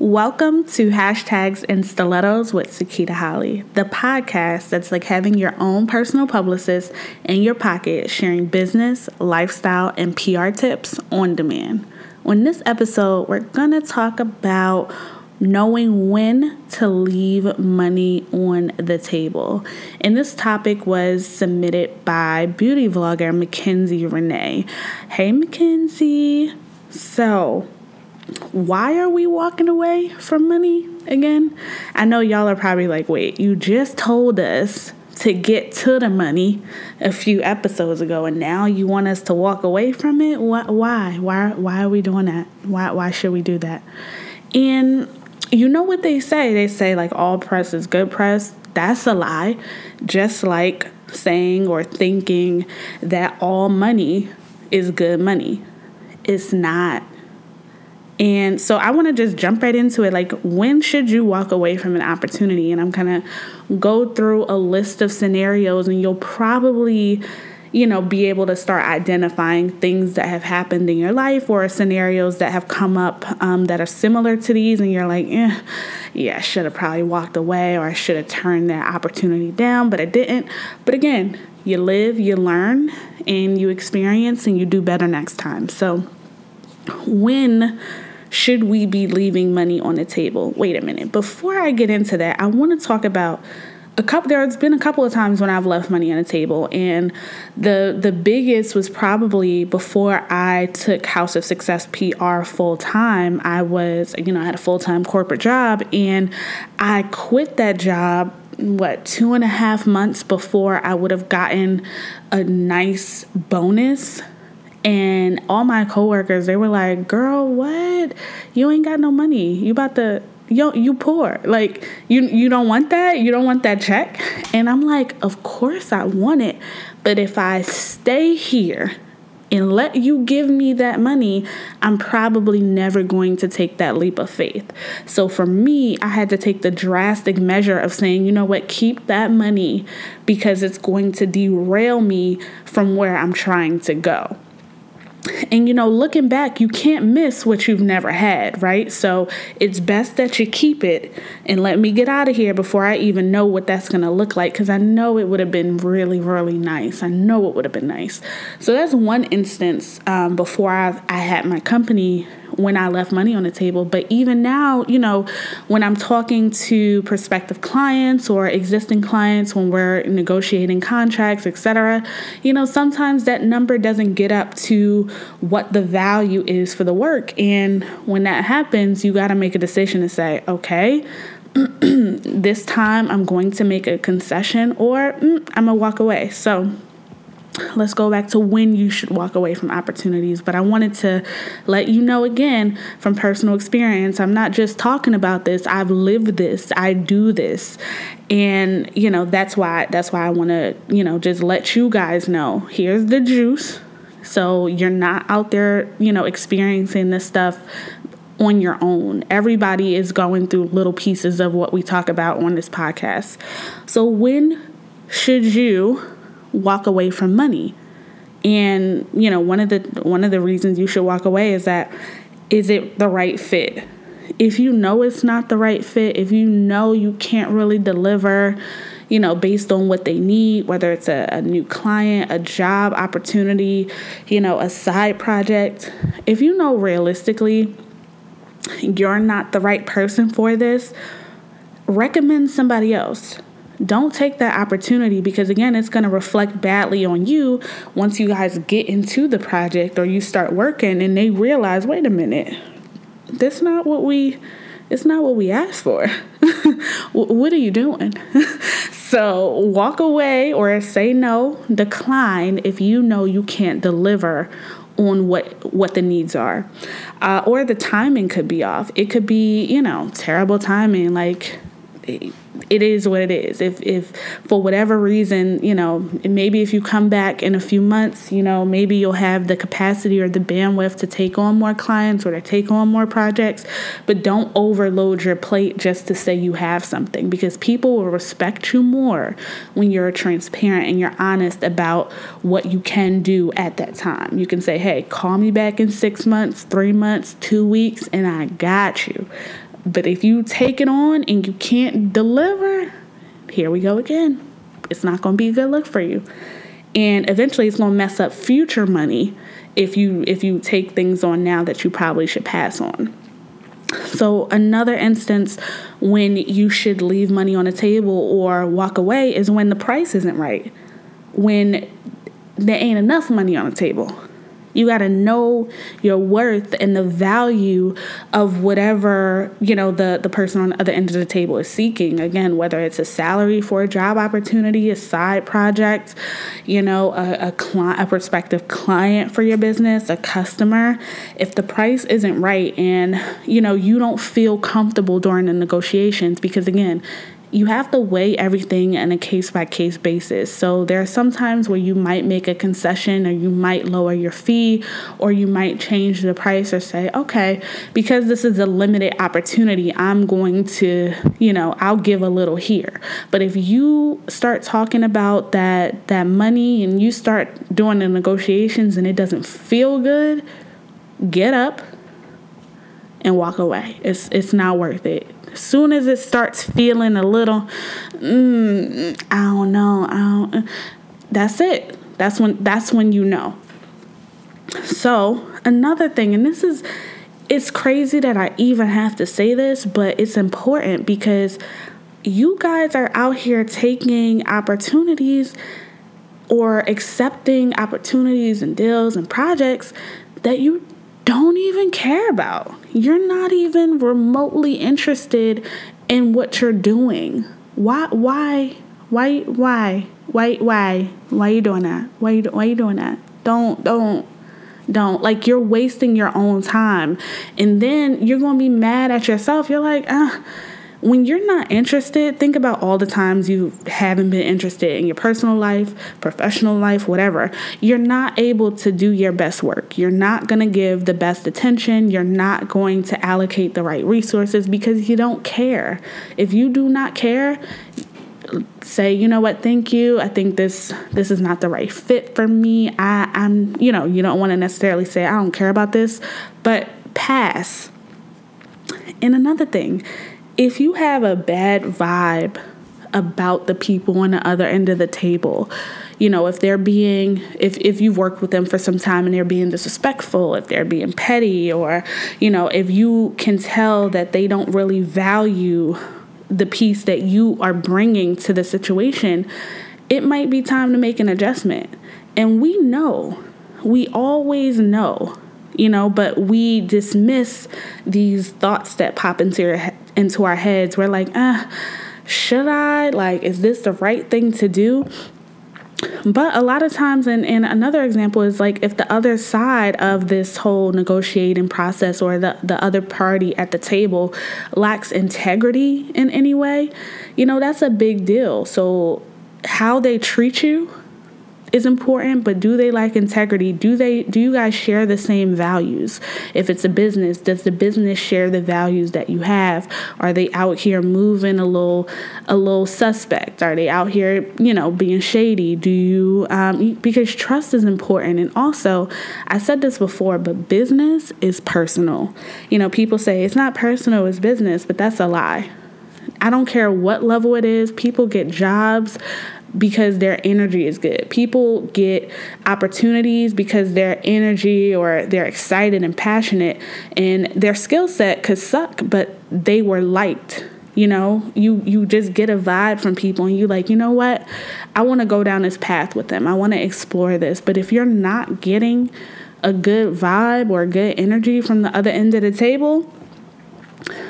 Welcome to Hashtags and Stilettos with Sakita Holley, the podcast that's like having your own personal publicist in your pocket sharing business, lifestyle, and PR tips on demand. On this episode, we're going to talk about knowing when to leave money on the table. And this topic was submitted by beauty vlogger Mackenzie Renee. Hey, Mackenzie. So, why are we walking away from money again? I know y'all are probably like, wait, you just told us to get to the money a few episodes ago and now you want us to walk away from it? Why? Why why, are we doing that? Why why should we do that? And you know what they say? They say like all press is good press. That's a lie. Just like saying or thinking that all money is good money. It's not and so I want to just jump right into it. Like, when should you walk away from an opportunity? And I'm going to go through a list of scenarios, and you'll probably, you know, be able to start identifying things that have happened in your life or scenarios that have come up um, that are similar to these. And you're like, eh, yeah, I should have probably walked away or I should have turned that opportunity down, but I didn't. But again, you live, you learn, and you experience, and you do better next time. So, when should we be leaving money on the table? Wait a minute. Before I get into that, I want to talk about a couple there's been a couple of times when I've left money on the table and the the biggest was probably before I took House of Success PR full time. I was you know, I had a full time corporate job and I quit that job what two and a half months before I would have gotten a nice bonus and all my coworkers, they were like, "Girl, what? You ain't got no money. You about to yo you poor. Like you you don't want that? You don't want that check? And i'm like of course i want it. But if i stay here and let you give me that money i'm probably never going to take that leap of faith. So for me i had to take the drastic measure of saying you know what? Keep that money because it's going to derail me from where i'm trying to go and you know, looking back, you can't miss what you've never had, right? So it's best that you keep it and let me get out of here before I even know what that's to look like because I know it would have been really, really nice. I know it would have been nice. So that's one instance um, before I, I had my company when I left money on the table. But even now, you know, when I'm talking to prospective clients or existing clients, when we're negotiating contracts, etc., you know, sometimes that number doesn't get up to what the value is for the work. And when that happens, you got to make a decision to say, okay, this time I'm going to make a concession or mm, I'm going to walk away. So, let's go back to when you should walk away from opportunities. But I wanted to let you know again from personal experience. I'm not just talking about this. I've lived this. I do this. And you know, that's why that's why I want to, you know, just let you guys know. Here's the juice. So you're not out there, you know, experiencing this stuff on your own. Everybody is going through little pieces of what we talk about on this podcast. So when should you walk away from money. And you know, one of the one of the reasons you should walk away is that is it the right fit? If you know it's not the right fit, if you know you can't really deliver, you know, based on what they need, whether it's a, a, new client, a job opportunity, you know, a side project, if you know realistically you're not the right person for this, recommend somebody else don't take that opportunity because again it's going to reflect badly on you once you guys get into the project or you start working and they realize wait a minute. That's not what we it's not what we asked for. What are you doing? So walk away or say no decline if you know you can't deliver on what what the needs are. Uh, or the timing could be off. It could be you know terrible timing like it is what it is. If if for whatever reason, you know, maybe if you come back in a few months, you know, maybe you'll have the capacity or the bandwidth to take on more clients or to take on more projects, but don't overload your plate just to say you have something because people will respect you more when you're transparent and you're honest about what you can do at that time. You can say, "Hey, call me back in 6 months, 3 months, 2 weeks and I got you." But if you take it on and you can't deliver, here we go again. It's not going to be a good look for you. And eventually it's going to mess up future money if you if you take things on now that you probably should pass on. So, another instance when you should leave money on the table or walk away is when the price isn't right, when there ain't enough money on the table. You got to know your worth and the value of whatever, you know, the, the person on the other end of the table is seeking. Again, whether it's a salary for a job opportunity, a side project, you know, a, a, client, a prospective client for your business, a customer. If the price isn't right and, you know, you don't feel comfortable during the negotiations, because again, you have to weigh everything on a case by case basis. So there are some times where you might make a concession or you might lower your fee or you might change the price or say, okay, because this is a limited opportunity, I'm going to, you know, I'll give a little here. But if you start talking about that that money and you start doing the negotiations and it doesn't feel good, get up and walk away. It's it's not worth it soon as it starts feeling a little, mm, I don't know, I don't, that's it. That's when that's when you know. So another thing, and this is it's crazy that I even have to say this, but it's important because you guys are out here taking opportunities or accepting opportunities and deals and projects that you don't even care about. You're not even remotely interested in what you're doing. Why why why why why why why are you doing that? Why you why you doing that? Don't don't don't like you're wasting your own time and then you're to be mad at yourself. You're like, "Ah, when you're not interested, think about all the times you haven't been interested in your personal life, professional life, whatever. You're not able to do your best work. You're not going to give the best attention. You're not going to allocate the right resources because you don't care. If you do not care, say you know what thank you i think this this is not the right fit for me i i'm you know you don't want to necessarily say i don't care about this but pass and another thing if you have a bad vibe about the people on the other end of the table, you know, if they're being, if, if you've worked with them for some time and they're being disrespectful, if they're being petty, or, you know, if you can tell that they don't really value the piece that you are bringing to the situation, it might be time to make an adjustment. And we know, we always know you know, but we dismiss these thoughts that pop into your into our heads. We're like, ah, should I? Like, is this the right thing to do? But a lot of times, and, and another example is like if the other side of this whole negotiating process or the, the other party at the table lacks integrity in any way, you know, that's a big deal. So, how they treat you is important, but do they like integrity? Do they do you guys share the same values? If it's a business, does the business share the values that you have? Are they out here moving a little a little suspect? Are they out here, you know, being shady? Do you um, because trust is important and also I said this before, but business is personal. You know, people say it's not personal, it's business, but that's a lie. I don't care what level it is. People get jobs because their energy is good. People get opportunities because their energy or they're excited and passionate and their skill set could suck, but they were liked. You know, you you just get a vibe from people and you like, you know what? I want to go down this path with them. I want to explore this. But if you're not getting a good vibe or good energy from the other end of the table,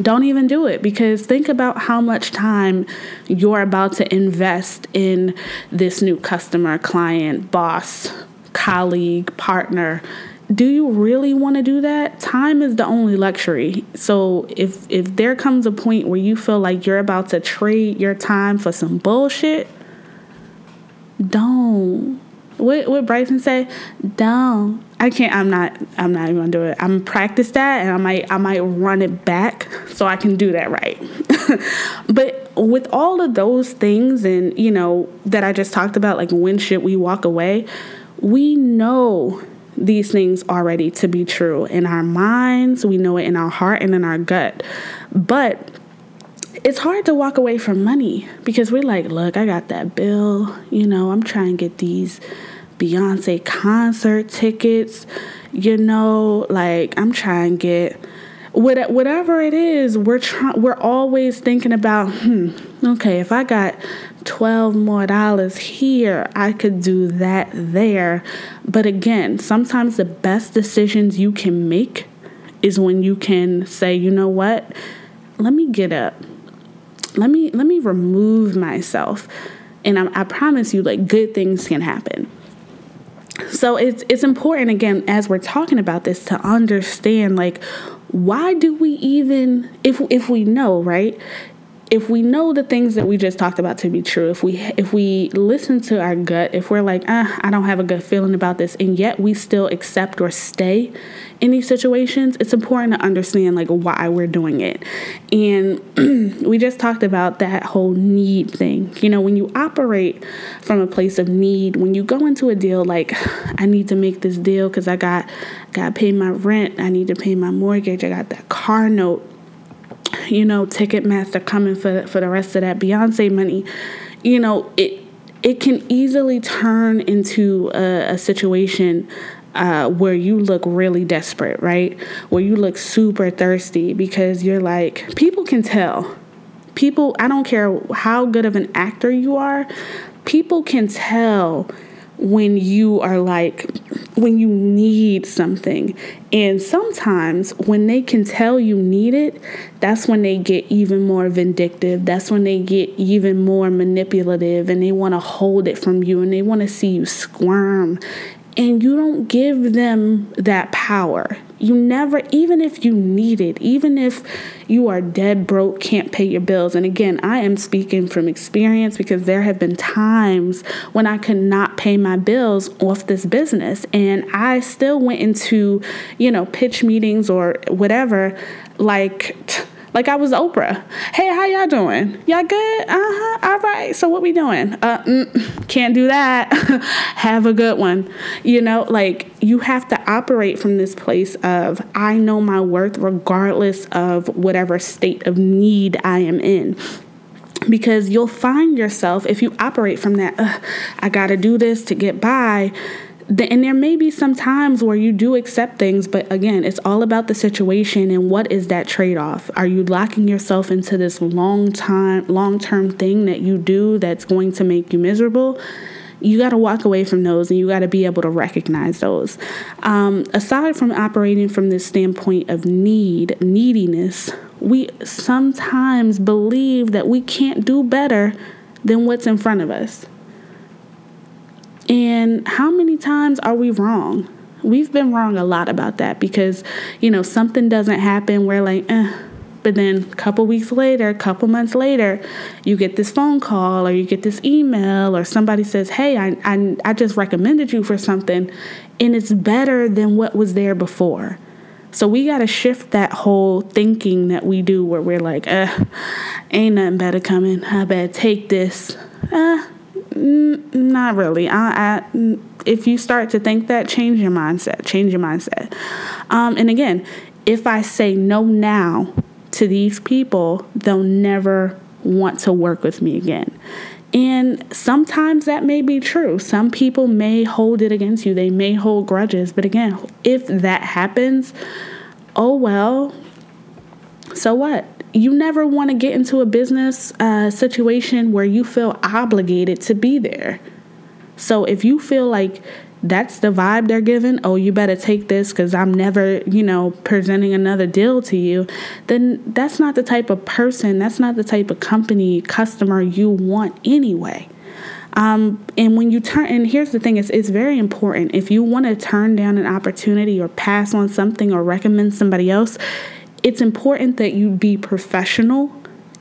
don't even do it because think about how much time you're about to invest in this new customer, client, boss, colleague, partner. Do you really want to do that? Time is the only luxury. So if if there comes a point where you feel like you're about to trade your time for some bullshit, don't what what Bryson say? Don't. I can't. I'm not. I'm not even gonna do it. I'm practice that, and I might. I might run it back so I can do that right. but with all of those things, and you know that I just talked about, like when should we walk away? We know these things already to be true in our minds. We know it in our heart and in our gut. But it's hard to walk away from money because we're like, look, I got that bill. You know, I'm trying to get these Beyonce concert tickets. You know, like I'm trying to get whatever it is. We're trying. We're always thinking about, hmm, okay, if I got twelve more dollars here, I could do that there. But again, sometimes the best decisions you can make is when you can say, you know what, let me get up let me let me remove myself and I, I promise you like good things can happen so it's it's important again as we're talking about this to understand like why do we even if if we know right if we know the things that we just talked about to be true, if we if we listen to our gut, if we're like, ah, I don't have a good feeling about this, and yet we still accept or stay in these situations, it's important to understand like why we're doing it. And we just talked about that whole need thing. You know, when you operate from a place of need, when you go into a deal like, I need to make this deal because I got got to pay my rent, I need to pay my mortgage, I got that car note you know, Ticketmaster coming for for the rest of that Beyonce money, you know, it it can easily turn into a, a situation uh, where you look really desperate, right? Where you look super thirsty because you're like, people can tell. People, I don't care how good of an actor you are, people can tell when you are like, when you need something. And sometimes when they can tell you need it, that's when they get even more vindictive. That's when they get even more manipulative and they want to hold it from you and they want to see you squirm. And you don't give them that power. You never, even if you need it, even if you are dead broke, can't pay your bills. And again, I am speaking from experience because there have been times when I could not pay my bills off this business. And I still went into, you know, pitch meetings or whatever, like, like I was Oprah. Hey, how y'all doing? Y'all good? Uh huh. All right. So what we doing? Uh, mm, can't do that. have a good one. You know, like you have to operate from this place of I know my worth regardless of whatever state of need I am in because you'll find yourself if you operate from that I got to do this to get by and there may be some times where you do accept things, but again, it's all about the situation and what is that trade off? Are you locking yourself into this long time, long term thing that you do that's going to make you miserable? You got to walk away from those and you got to be able to recognize those. Um, aside from operating from this standpoint of need, neediness, we sometimes believe that we can't do better than what's in front of us. And how many times are we wrong? We've been wrong a lot about that because, you know, something doesn't happen. We're like, eh. But then a couple weeks later, a couple months later, you get this phone call or you get this email or somebody says, hey, I, I, I just recommended you for something and it's better than what was there before. So we got to shift that whole thinking that we do where we're like, uh, ain't nothing better coming. I better take this. Not really. I, I, if you start to think that, change your mindset. Change your mindset. Um, and again, if I say no now to these people, they'll never want to work with me again. And sometimes that may be true. Some people may hold it against you, they may hold grudges. But again, if that happens, oh well, so what? you never want to get into a business uh, situation where you feel obligated to be there. So if you feel like that's the vibe they're giving, oh, you better take this because I'm never, you know, presenting another deal to you, then that's not the type of person, that's not the type of company, customer you want anyway. Um, and when you turn, and here's the thing: it's, it's very important. If you want to turn down an opportunity or pass on something or recommend somebody else, it's important that you be professional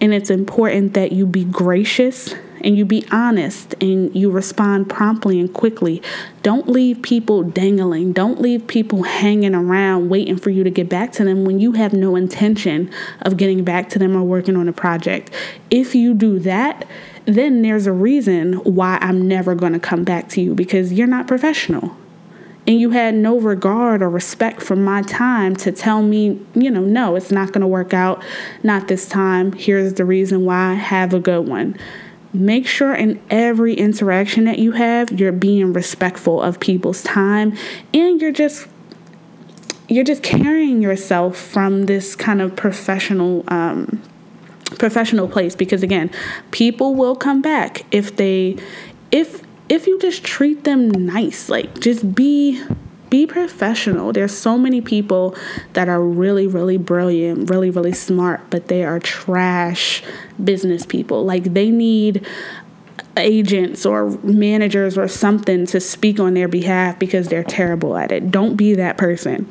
and it's important that you be gracious and you be honest and you respond promptly and quickly. Don't leave people dangling. Don't leave people hanging around waiting for you to get back to them when you have no intention of getting back to them or working on a project. If you do that, then there's a reason why I'm never going to come back to you because you're not professional and you had no regard or respect for my time to tell me, you know, no, it's not going to work out, not this time. Here's the reason why. Have a good one. Make sure in every interaction that you have, you're being respectful of people's time and you're just you're just carrying yourself from this kind of professional um, professional place because again people will come back if they if if you just treat them nice like just be be professional. There's so many people that are really really brilliant really really smart but they are trash business people. Like they need agents or managers or something to speak on their behalf because they're terrible at it. Don't be that person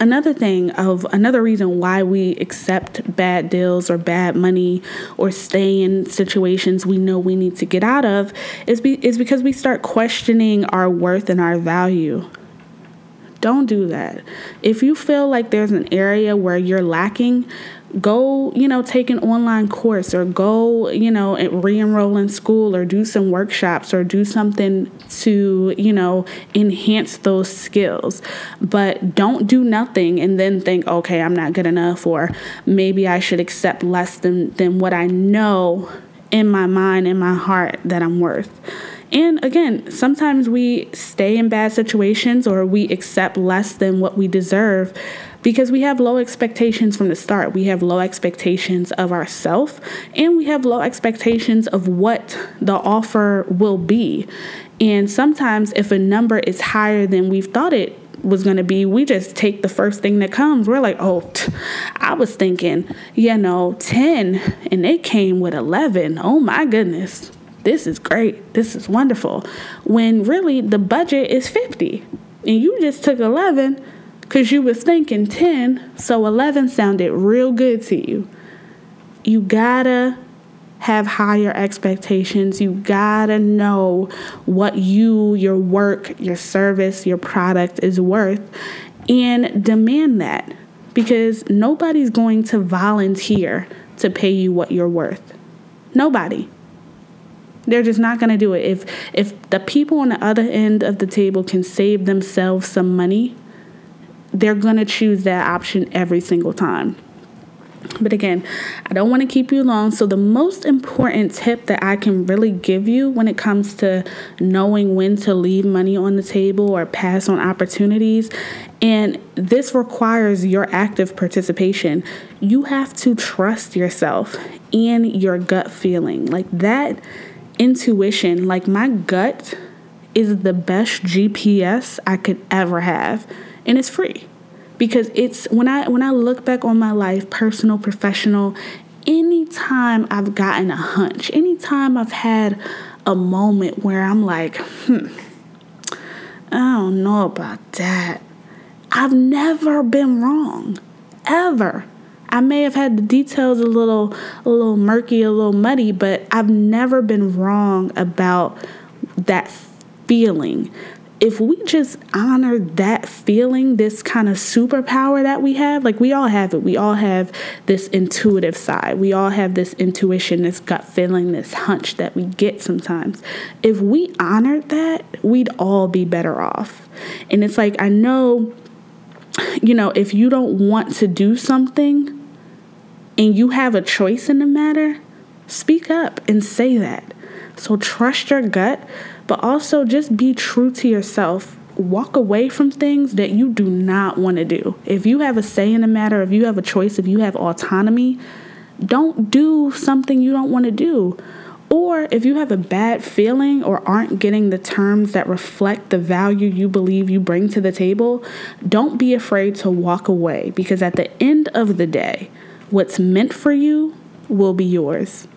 another thing of another reason why we accept bad deals or bad money or stay in situations we know we need to get out of is be, is because we start questioning our worth and our value. Don't do that. If you feel like there's an area where you're lacking go you know take an online course or go you know re-enroll in school or do some workshops or do something to you know enhance those skills. But don't do nothing and then think okay i'm not good enough or maybe i should accept less than than what i know in my mind in my heart that i'm worth. And again, sometimes we stay in bad situations or we accept less than what we deserve because we have low expectations from the start. We have low expectations of ourselves and we have low expectations of what the offer will be. And sometimes, if a number is higher than we've thought it was going to be, we just take the first thing that comes. We're like, oh, I was thinking, you know, 10, and they came with 11. Oh my goodness, this is great. This is wonderful. When really the budget is 50 and you just took 11 because you was thinking 10, so 11 sounded real good to you. You gotta have higher expectations. You gotta know what you, your work, your service, your product is worth and demand that because nobody's going to volunteer to pay you what you're worth. Nobody. They're just not going to do it. If if the people on the other end of the table can save themselves some money, they're going to choose that option every single time. But again, I don't want to keep you long. So, the most important tip that I can really give you when it comes to knowing when to leave money on the table or pass on opportunities, and this requires your active participation, you have to trust yourself and your gut feeling. Like that intuition, like my gut is the best GPS I could ever have and it's free because it's when I when I look back on my life, personal, professional, anytime I've gotten a hunch, anytime I've had a moment where I'm like, hmm, I don't know about that. I've never been wrong, ever. I may have had the details a little a little murky, a little muddy, but I've never been wrong about that feeling if we just honor that feeling, this kind of superpower that we have, like we all have it. We all have this intuitive side. We all have this intuition, this gut feeling, this hunch that we get sometimes. If we honored that, we'd all be better off. And it's like, I know, you know, if you don't want to do something and you have a choice in the matter, speak up and say that. So trust your gut but also just be true to yourself. Walk away from things that you do not want to do. If you have a say in the matter, if you have a choice, if you have autonomy, don't do something you don't want to do. Or if you have a bad feeling or aren't getting the terms that reflect the value you believe you bring to the table, don't be afraid to walk away because at the end of the day, what's meant for you will be yours.